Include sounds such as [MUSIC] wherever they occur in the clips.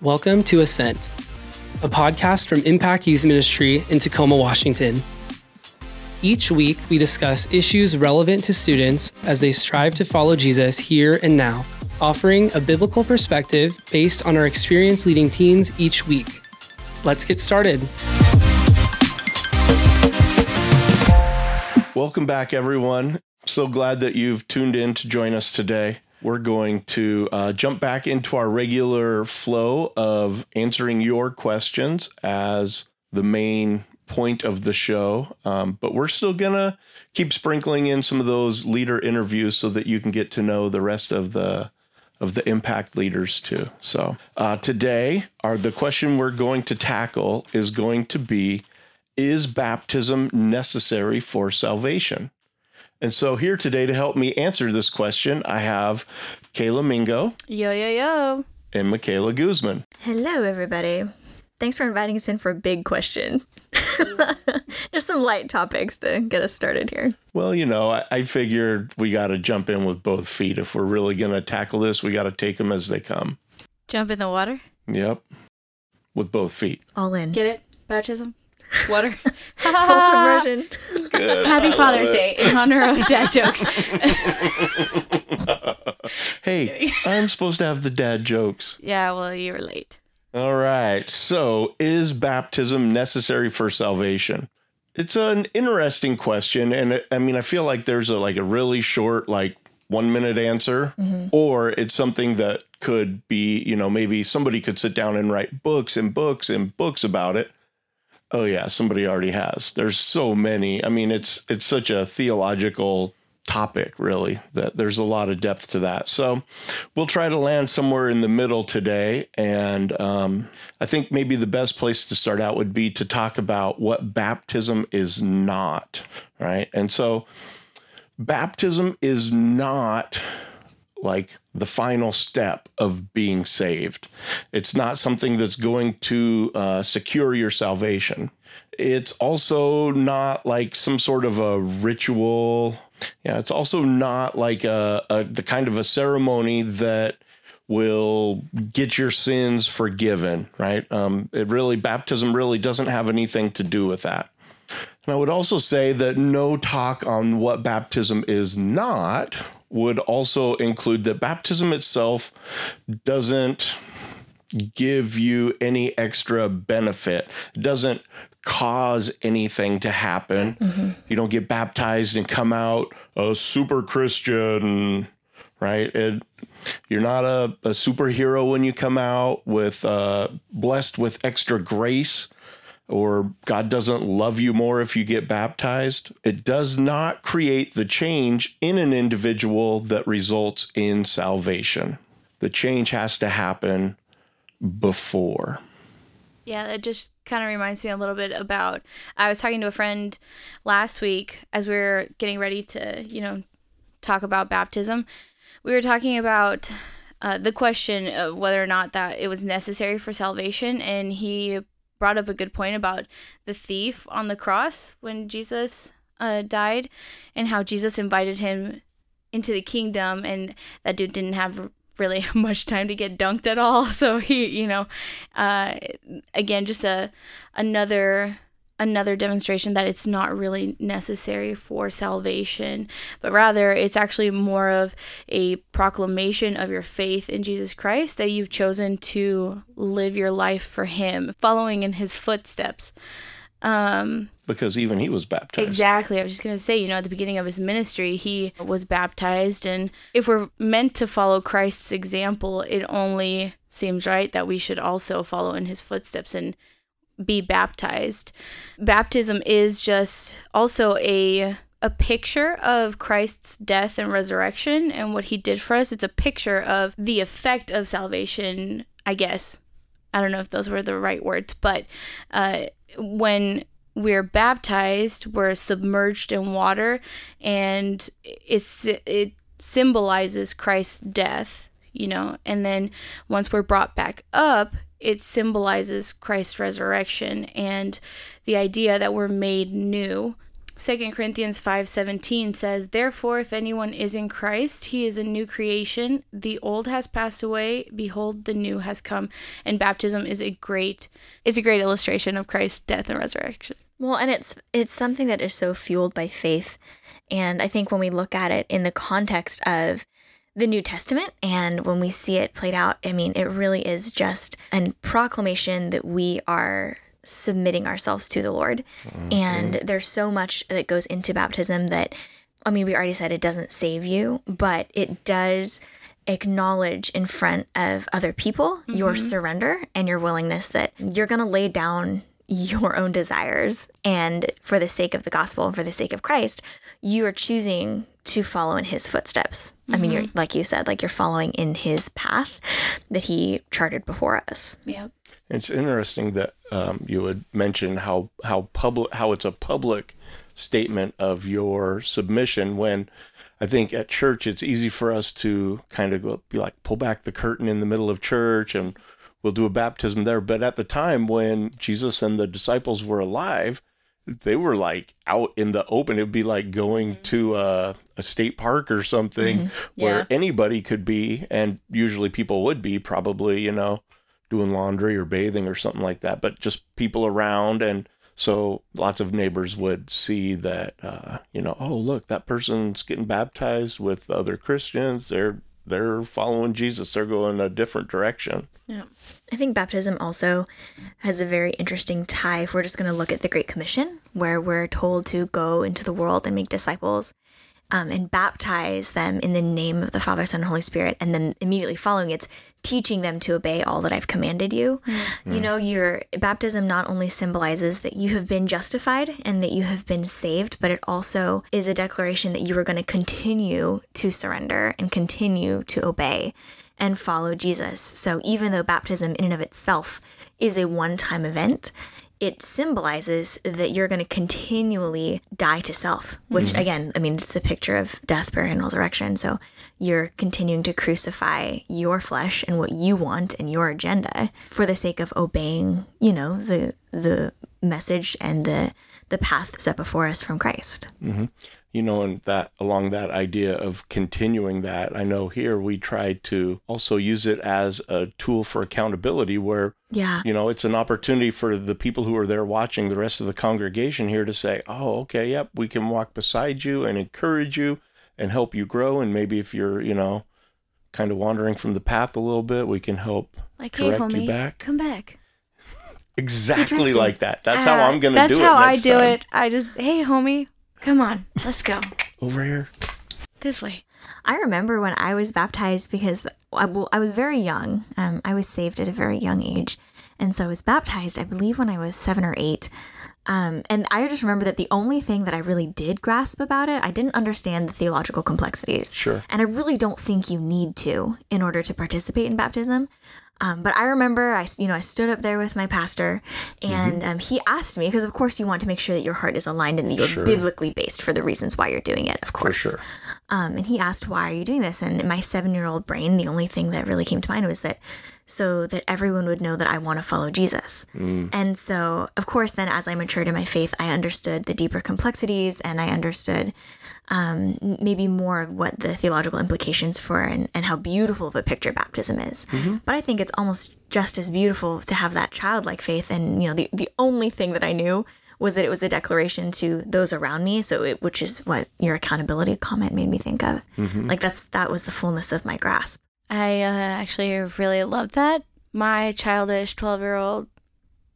Welcome to Ascent, a podcast from Impact Youth Ministry in Tacoma, Washington. Each week, we discuss issues relevant to students as they strive to follow Jesus here and now, offering a biblical perspective based on our experience leading teens each week. Let's get started. Welcome back, everyone. So glad that you've tuned in to join us today we're going to uh, jump back into our regular flow of answering your questions as the main point of the show. Um, but we're still going to keep sprinkling in some of those leader interviews so that you can get to know the rest of the of the impact leaders too. So uh, today, our the question we're going to tackle is going to be: Is baptism necessary for salvation? And so here today to help me answer this question, I have Kayla Mingo. Yo, yo, yo. And Michaela Guzman. Hello, everybody. Thanks for inviting us in for a big question. [LAUGHS] Just some light topics to get us started here. Well, you know, I, I figured we got to jump in with both feet. If we're really going to tackle this, we got to take them as they come. Jump in the water? Yep. With both feet. All in. Get it? Baptism? Water. [LAUGHS] Full submersion. Good. Happy Father's Day in honor of dad jokes. [LAUGHS] hey, [LAUGHS] I'm supposed to have the dad jokes. yeah, well, you were late. All right. So, is baptism necessary for salvation? It's an interesting question, and I mean, I feel like there's a like a really short, like one minute answer, mm-hmm. or it's something that could be, you know, maybe somebody could sit down and write books and books and books about it. Oh yeah, somebody already has. There's so many. I mean, it's it's such a theological topic really that there's a lot of depth to that so we'll try to land somewhere in the middle today and um, i think maybe the best place to start out would be to talk about what baptism is not right and so baptism is not like the final step of being saved. It's not something that's going to uh, secure your salvation. It's also not like some sort of a ritual. Yeah, it's also not like a, a the kind of a ceremony that will get your sins forgiven, right? Um, it really baptism really doesn't have anything to do with that. And I would also say that no talk on what baptism is not would also include that baptism itself doesn't give you any extra benefit. Doesn't cause anything to happen. Mm-hmm. You don't get baptized and come out a super Christian, right? It, you're not a, a, superhero when you come out with uh, blessed with extra grace or God doesn't love you more if you get baptized, it does not create the change in an individual that results in salvation. The change has to happen before. Yeah, that just kind of reminds me a little bit about I was talking to a friend last week as we were getting ready to, you know, talk about baptism. We were talking about uh, the question of whether or not that it was necessary for salvation, and he brought up a good point about the thief on the cross when Jesus uh, died and how Jesus invited him into the kingdom and that dude didn't have really [LAUGHS] much time to get dunked at all. [LAUGHS] So he you know uh, again just a another another demonstration that it's not really necessary for salvation, but rather it's actually more of a proclamation of your faith in Jesus Christ that you've chosen to live your life for Him, following in His footsteps. Um, because even he was baptized. Exactly. I was just going to say, you know, at the beginning of his ministry, he was baptized. And if we're meant to follow Christ's example, it only seems right that we should also follow in his footsteps and be baptized. Baptism is just also a a picture of Christ's death and resurrection and what he did for us. It's a picture of the effect of salvation, I guess. I don't know if those were the right words, but uh, when we're baptized, we're submerged in water, and it's, it symbolizes Christ's death, you know. And then once we're brought back up, it symbolizes Christ's resurrection and the idea that we're made new. Second Corinthians 5:17 says, "Therefore if anyone is in Christ, he is a new creation. The old has passed away; behold, the new has come." And baptism is a great it's a great illustration of Christ's death and resurrection. Well, and it's it's something that is so fueled by faith. And I think when we look at it in the context of the New Testament and when we see it played out, I mean, it really is just a proclamation that we are submitting ourselves to the Lord. Mm-hmm. And there's so much that goes into baptism that, I mean, we already said it doesn't save you, but it does acknowledge in front of other people your mm-hmm. surrender and your willingness that you're going to lay down your own desires. And for the sake of the gospel and for the sake of Christ, you are choosing to follow in his footsteps. I mean, you're like you said, like you're following in his path that he charted before us. Yeah. It's interesting that um, you would mention how how public how it's a public statement of your submission when I think at church it's easy for us to kind of go, be like pull back the curtain in the middle of church and we'll do a baptism there. But at the time when Jesus and the disciples were alive, they were like out in the open. It'd be like going mm-hmm. to a, a state park or something mm-hmm. where Yeah. anybody could be, and usually people would be probably, you know, doing laundry or bathing or something like that, but just people around. And so lots of neighbors would see that, uh, you know, oh, look, that person's getting baptized with other Christians. They're, they're following Jesus. They're going a different direction. Yeah. I think baptism also has a very interesting tie. If we're just going to look at the Great Commission, where we're told to go into the world and make disciples um, and baptize them in the name of the Father, Son, and Holy Spirit, and then immediately following it's teaching them to obey all that I've commanded you. You know, your baptism not only symbolizes that you have been justified and that you have been saved, but it also is a declaration that you are going to continue to surrender and continue to obey and follow Jesus. So even though baptism in and of itself is a one-time event, it symbolizes that you're going to continually die to self, which mm-hmm. again, I mean, it's the picture of death, burial, and resurrection. So you're continuing to crucify your flesh and what you want and your agenda for the sake of obeying, you know, the the message and the the path set before us from Christ. Mm-hmm. you know, and that along that idea of continuing that, I know here we try to also use it as a tool for accountability where, Yeah. you know, it's an opportunity for the people who are there watching the rest of the congregation here to say, oh, okay, yep, we can walk beside you and encourage you and help you grow. And maybe if you're, you know, kind of wandering from the path a little bit, we can help Like, hey, correct you back. come back. Exactly like that. That's how Ah, I'm going to do it. That's how I do time. it. I just, hey, homie, come on, let's go Over here. this way. I remember when I was baptized because I, well, I was very young. Um, I was saved at a very young age. And so I was baptized, I believe, when I was seven or eight. Um, and I just remember that the only thing that I really did grasp about it, I didn't understand the theological complexities. Sure. And I really don't think you need to in order to participate in baptism. Um, but I remember, I you know, I stood up there with my pastor, and um, he asked me because, of course, you want to make sure that your heart is aligned and that you're Sure. biblically based for the reasons why you're doing it. Of For course. sure. Um, and he asked, Why are you doing this? And in my seven year old brain, the only thing that really came to mind was that so that everyone would know that I want to follow Jesus. And so, of course, then as I matured in my faith, I understood the deeper complexities and I understood um, maybe more of what the theological implications for and, and how beautiful of a picture baptism is. But I think it's almost just as beautiful to have that childlike faith. And, you know, the, the only thing that I knew was that it was a declaration to those around me. So, it, which is what your accountability comment made me think of. Like that's that was the fullness of my grasp. I uh, actually really loved that. My childish 12 year old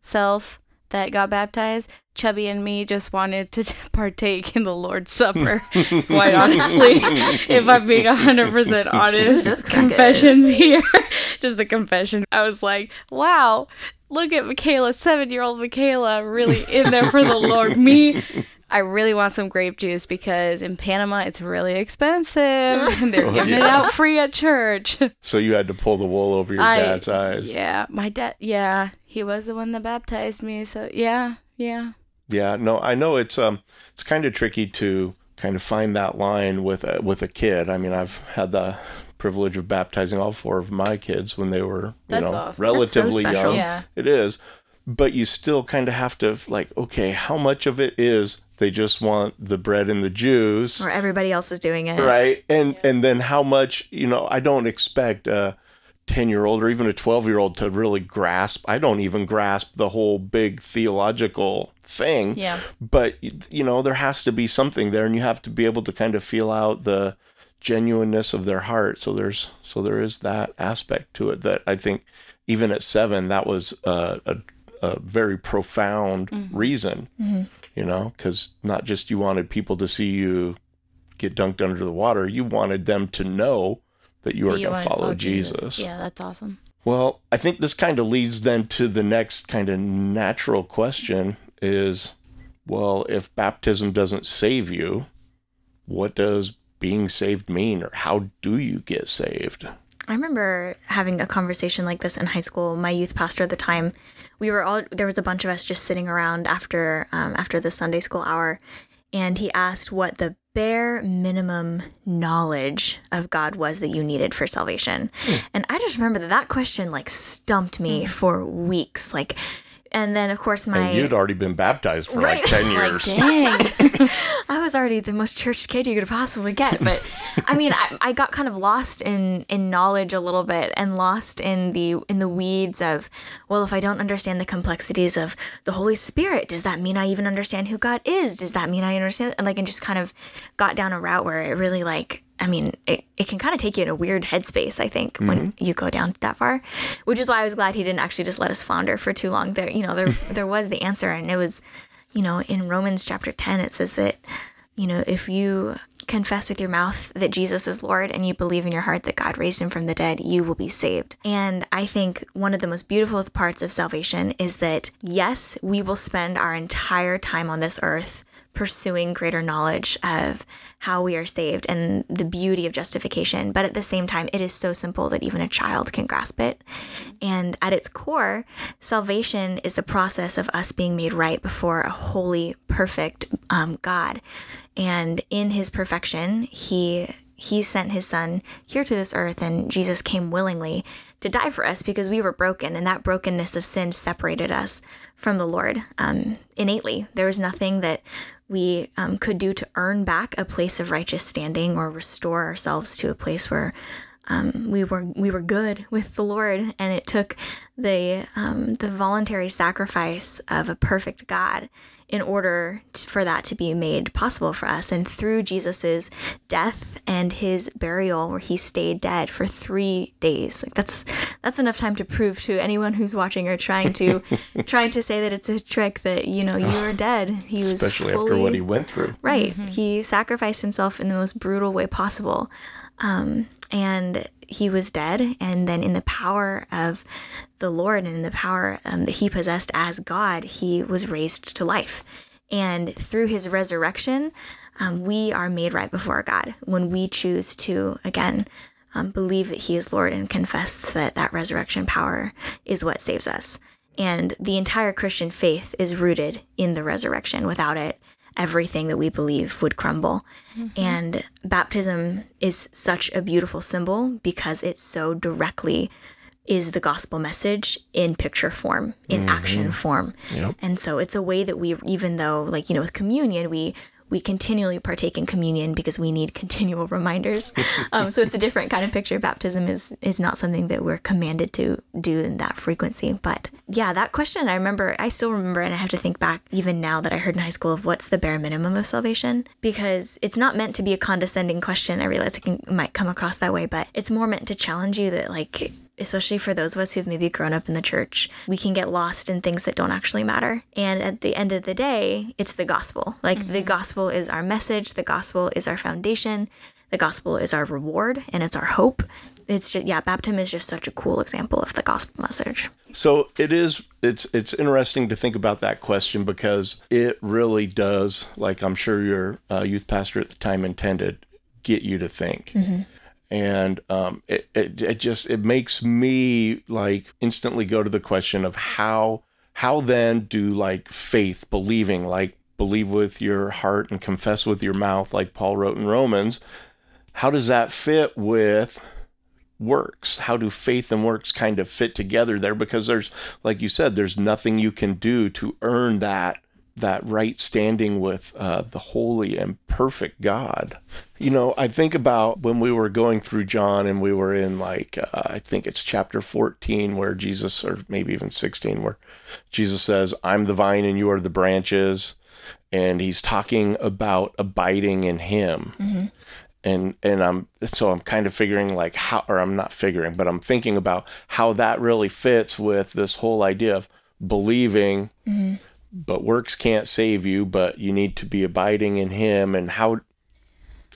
self that got baptized, Chubby and me just wanted to [LAUGHS] partake in the Lord's Supper. Quite honestly, if I'm being 100% honest, confessions here. [LAUGHS] just the confession. I was like, wow, look at Michaela, seven year old Michaela, really in there for the [LAUGHS] Lord. Me, I really want some grape juice because in Panama it's really expensive and they're Oh, giving it out free at church. So you had to pull the wool over your I- dad's eyes. Yeah, my dad. Yeah, he was the one that baptized me. So yeah, yeah. Yeah, no, I know it's um it's kind of tricky to kind of find that line with a with a kid. I mean, I've had the privilege of baptizing all four of my kids when they were, you That's know, awesome. relatively special. young. Yeah. It is. But you still kind of have to like, okay, how much of it is they just want the bread and the juice Or everybody else is doing it. right and and then how much you know i don't expect a 10 year old or even a 12 year old to really grasp i don't even grasp the whole big theological thing. Yeah. but you know there has to be something there and you have to be able to kind of feel out the genuineness of their heart. So there's so there is that aspect to it that i think even at seven that was a, a, a very profound mm-hmm. reason mm-hmm. you know because not just you wanted people to see you get dunked under the water you wanted them to know that you are going to wanna follow jesus, Yeah, that's awesome. well, I think this kind of leads then to the next kind of natural question is well, if baptism doesn't save you, what does being saved mean or how do you get saved? I remember having a conversation like this in high school. My youth pastor at the time, we were all there was a bunch of us just sitting around after um, after the Sunday school hour, and he asked what the bare minimum knowledge of God was that you needed for salvation. Hmm. And I just remember that that question like stumped me hmm. for weeks. Like, and then of course my and you'd already been baptized for Right. like 10 years [LAUGHS] Like, years. dang. [LAUGHS] I was already the most church kid you could possibly get, but I mean, I, I got kind of lost in in knowledge a little bit, and lost in the in the weeds of, well, if I don't understand the complexities of the Holy Spirit, does that mean I even understand who God is? Does that mean I understand? And like, and just kind of got down a route where it really like. I mean, it, it can kind of take you in a weird headspace, I think, when mm-hmm. you go down that far, which is why I was glad he didn't actually just let us flounder for too long. There, you know, there [LAUGHS] there was the answer, and it was, you know, in Romans chapter 10, it says that, you know, if you confess with your mouth that Jesus is Lord and you believe in your heart that God raised him from the dead, you will be saved. And I think one of the most beautiful parts of salvation is that, yes, we will spend our entire time on this earth pursuing greater knowledge of how we are saved and the beauty of justification. But at the same time, it is so simple that even a child can grasp it. And at its core, salvation is the process of us being made right before a holy, perfect um, God. And in his perfection, he he sent his son here to this earth and Jesus came willingly to die for us because we were broken and that brokenness of sin separated us from the Lord um, innately. There was nothing that we um, could do to earn back a place of righteous standing or restore ourselves to a place where um, we were we were good with the Lord, and it took the um, the voluntary sacrifice of a perfect God in order t for that to be made possible for us. And through Jesus's death and his burial, where he stayed dead for three days, like that's that's enough time to prove to anyone who's watching or trying to [LAUGHS] trying to say that it's a trick that you know you are dead. He was Especially fully, after what he went through. Right. He sacrificed himself in the most brutal way possible. Um, and he was dead. And then, in the power of the Lord and in the power um, that he possessed as God, he was raised to life. And through his resurrection, um, we are made right before God when we choose to, again, um, believe that he is Lord and confess that that resurrection power is what saves us. And the entire Christian faith is rooted in the resurrection. Without it, everything that we believe would crumble. Mm-hmm. And baptism is such a beautiful symbol because it so directly is the gospel message in picture form, in action mm-hmm. form. And so it's a way that we, even though, like, you know, with communion, we, we continually partake in communion because we need [LAUGHS] continual reminders. um, so it's a different kind of picture. Baptism is is not something that we're commanded to do in that frequency. But yeah, that question I remember. I still remember, and I have to think back even now that I heard in high school of what's the bare minimum of salvation because it's not meant to be a condescending question. I realize it, can, it might come across that way, but it's more meant to challenge you that like especially for those of us who've maybe grown up in the church, we can get lost in things that don't actually matter. And at the end of the day, it's the gospel. Like the gospel is our message, the gospel is our foundation, the gospel is our reward, and it's our hope. It's just, yeah, baptism is just such a cool example of the gospel message. So it is it's it's interesting to think about that question because it really does, like I'm sure your uh, youth pastor at the time intended, get you to think. And um, it, it it just it makes me like instantly go to the question of how how then do like faith believing like believe with your heart and confess with your mouth like Paul wrote in Romans how does that fit with works? How do faith and works kind of fit together there? Because there's like you said there's nothing you can do to earn that that right standing with uh, the holy and perfect God. You know, I think about when we were going through John and we were in like, uh, I think it's chapter 14 where Jesus, or maybe even 16, where Jesus says, I'm the vine and you are the branches. And he's talking about abiding in him. Mm-hmm. And, and I'm so I'm kind of figuring like how or I'm not figuring but I'm thinking about how that really fits with this whole idea of believing Mm-hmm. But works can't save you, but you need to be abiding in him and how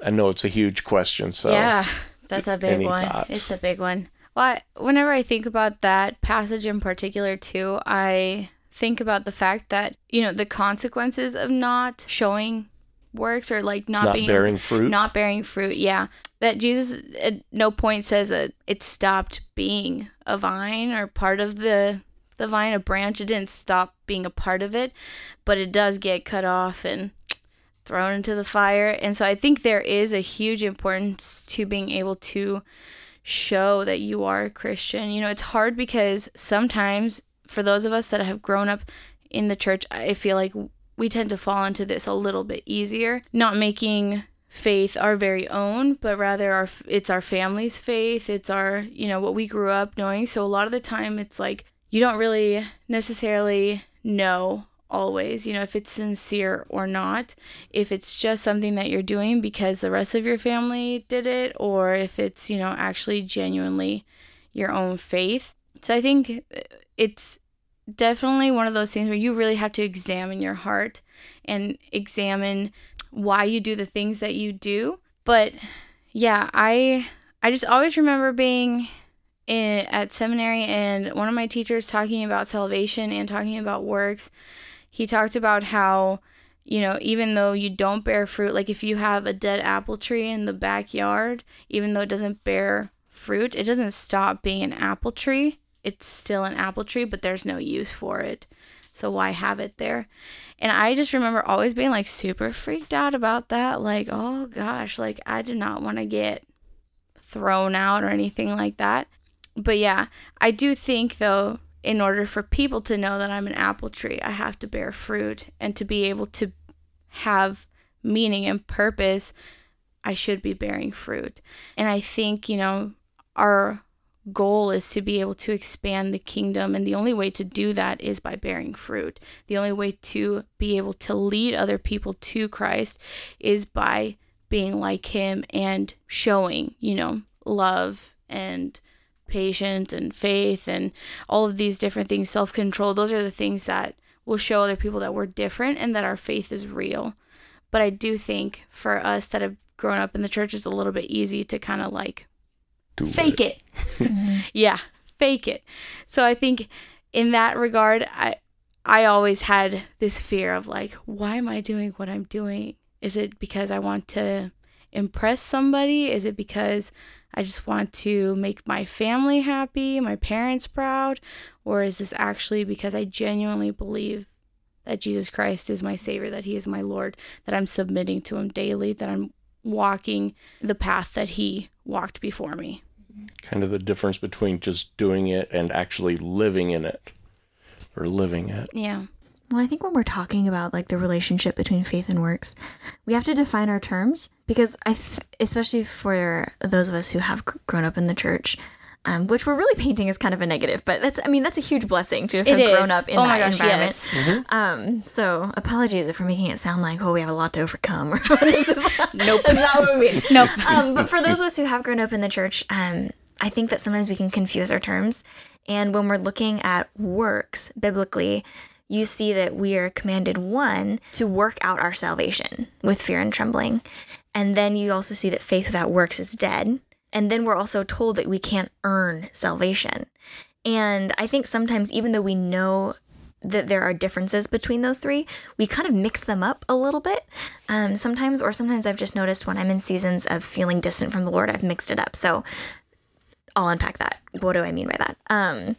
I know it's a huge question, so yeah, that's a big any one. thoughts? It's a big one. Well, I- whenever I think about that passage in particular, too, I think about the fact that you know the consequences of not showing works or like not, not being bearing fruit. not bearing fruit. Yeah, that Jesus at no point says that it stopped being a vine or part of the the vine, a branch. It didn't stop being a part of it, but it does get cut off and thrown into the fire. And so I think there is a huge importance to being able to show that you are a Christian. You know, it's hard because sometimes for those of us that have grown up in the church, I feel like we tend to fall into this a little bit easier, not making faith our very own, but rather our it's our family's faith, it's our, you know, what we grew up knowing. So a lot of the time it's like you don't really necessarily know always, you know, if it's sincere or not, if it's just something that you're doing because the rest of your family did it, or if it's, you know, actually genuinely your own faith. So I think uh, it's definitely one of those things where you really have to examine your heart and examine why you do the things that you do. But yeah, I I just always remember being in, at seminary and one of my teachers talking about salvation and talking about works. He talked about how you know, even though you don't bear fruit, like if you have a dead apple tree in the backyard, even though it doesn't bear fruit, it doesn't stop being an apple tree. It's still an apple tree, but there's no use for it. So why have it there? And I just remember always being like super freaked out about that. Like, oh gosh, like I do not want to get thrown out or anything like that. But yeah, I do think though, in order for people to know that I'm an apple tree, I have to bear fruit and to be able to have meaning and purpose, I should be bearing fruit. And I think, you know, our goal is to be able to expand the kingdom and the only way to do that is by bearing fruit. The only way to be able to lead other people to Christ is by being like him and showing, you know, love and patience and faith and all of these different things, self control. Those are the things that will show other people that we're different and that our faith is real. But I do think for us that have grown up in the church, it's a little bit easy to kind of like Do fake it. [LAUGHS] Mm-hmm. yeah, fake it. So I think in that regard, I I always had this fear of like, why am I doing what I'm doing? Is it because I want to impress somebody? Is it because I just want to make my family happy, my parents proud? Or is this actually because I genuinely believe that Jesus Christ is my Savior, that He is my Lord, that I'm submitting to Him daily, that I'm walking the path that He walked before me? Mm-hmm. kind of the difference between just doing it and actually living in it or living it. Yeah. Well, I think when we're talking about like the relationship between faith and works, we have to define our terms because I, th- especially for those of us who have gr- grown up in the church, um, which we're really [LAUGHS] painting as kind of a negative, but that's I mean that's a huge blessing to have It is. grown up in oh that my gosh, environment. yes. Um, so apologies if we're making it sound like oh we have a lot to overcome. Or [LAUGHS] this is Nope. that's not what we mean. [LAUGHS] Nope. Um, but for those of us who have grown up in the church, um, I think that sometimes we can confuse our terms. And when we're looking at works biblically, you see that we are commanded one to work out our salvation with fear and trembling. And then you also see that faith without works is dead. And then we're also told that we can't earn salvation. And I think sometimes, even though we know that there are differences between those three, we kind of mix them up a little bit. Um, sometimes, or sometimes I've just noticed when I'm in seasons of feeling distant from the Lord, I've mixed it up. So I'll unpack that. What do I mean by that? Um,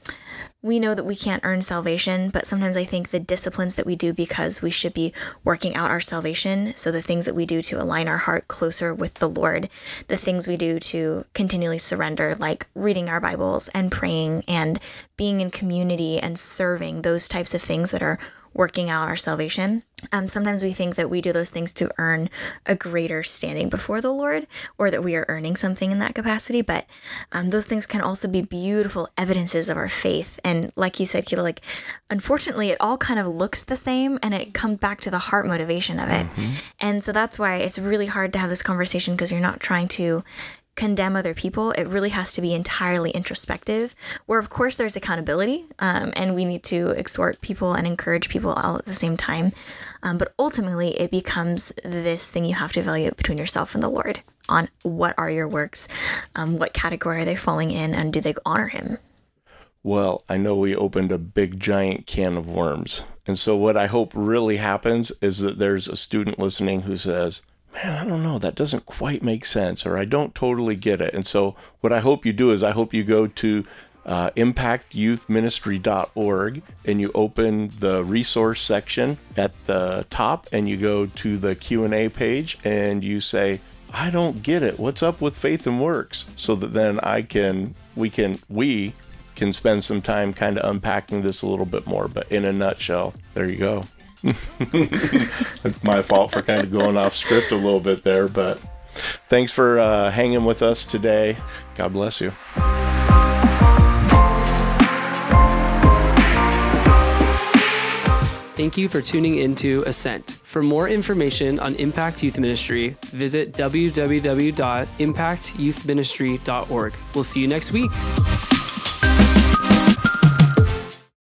we know that we can't earn salvation, but sometimes I think the disciplines that we do because we should be working out our salvation. So, the things that we do to align our heart closer with the Lord, the things we do to continually surrender, like reading our Bibles and praying and being in community and serving, those types of things that are working out our salvation. Um, sometimes we think that we do those things to earn a greater standing before the Lord or that we are earning something in that capacity, but um, those things can also be beautiful evidences of our faith. And like you said, Kilo, like unfortunately, it all kind of looks the same and it comes back to the heart motivation of it. Mm-hmm. And so that's why it's really hard to have this conversation because you're not trying to condemn other people. It really has to be entirely introspective, where of course there's accountability um, and we need to exhort people and encourage people all at the same time. Um, but ultimately, it becomes this thing you have to evaluate between yourself and the Lord on what are your works, um, what category are they falling in, and do they honor Him? Well, I know we opened a big giant can of worms. And so, what I hope really happens is that there's a student listening who says, man, I don't know, that doesn't quite make sense, or I don't totally get it. And so, what I hope you do is, I hope you go to uh, impactyouthministry.org and you open the resource section at the top and you go to the q&a page and you say i don't get it. What's up with faith and works? So that then i can we can we can spend some time kind of unpacking this a little bit more. But in a nutshell there you go [LAUGHS] it's my fault for kind of going off script a little bit there, but thanks for uh, hanging with us today. God bless you. Thank you for tuning into Ascent. For more information on Impact Youth Ministry, visit www.impactyouthministry.org. We'll see you next week.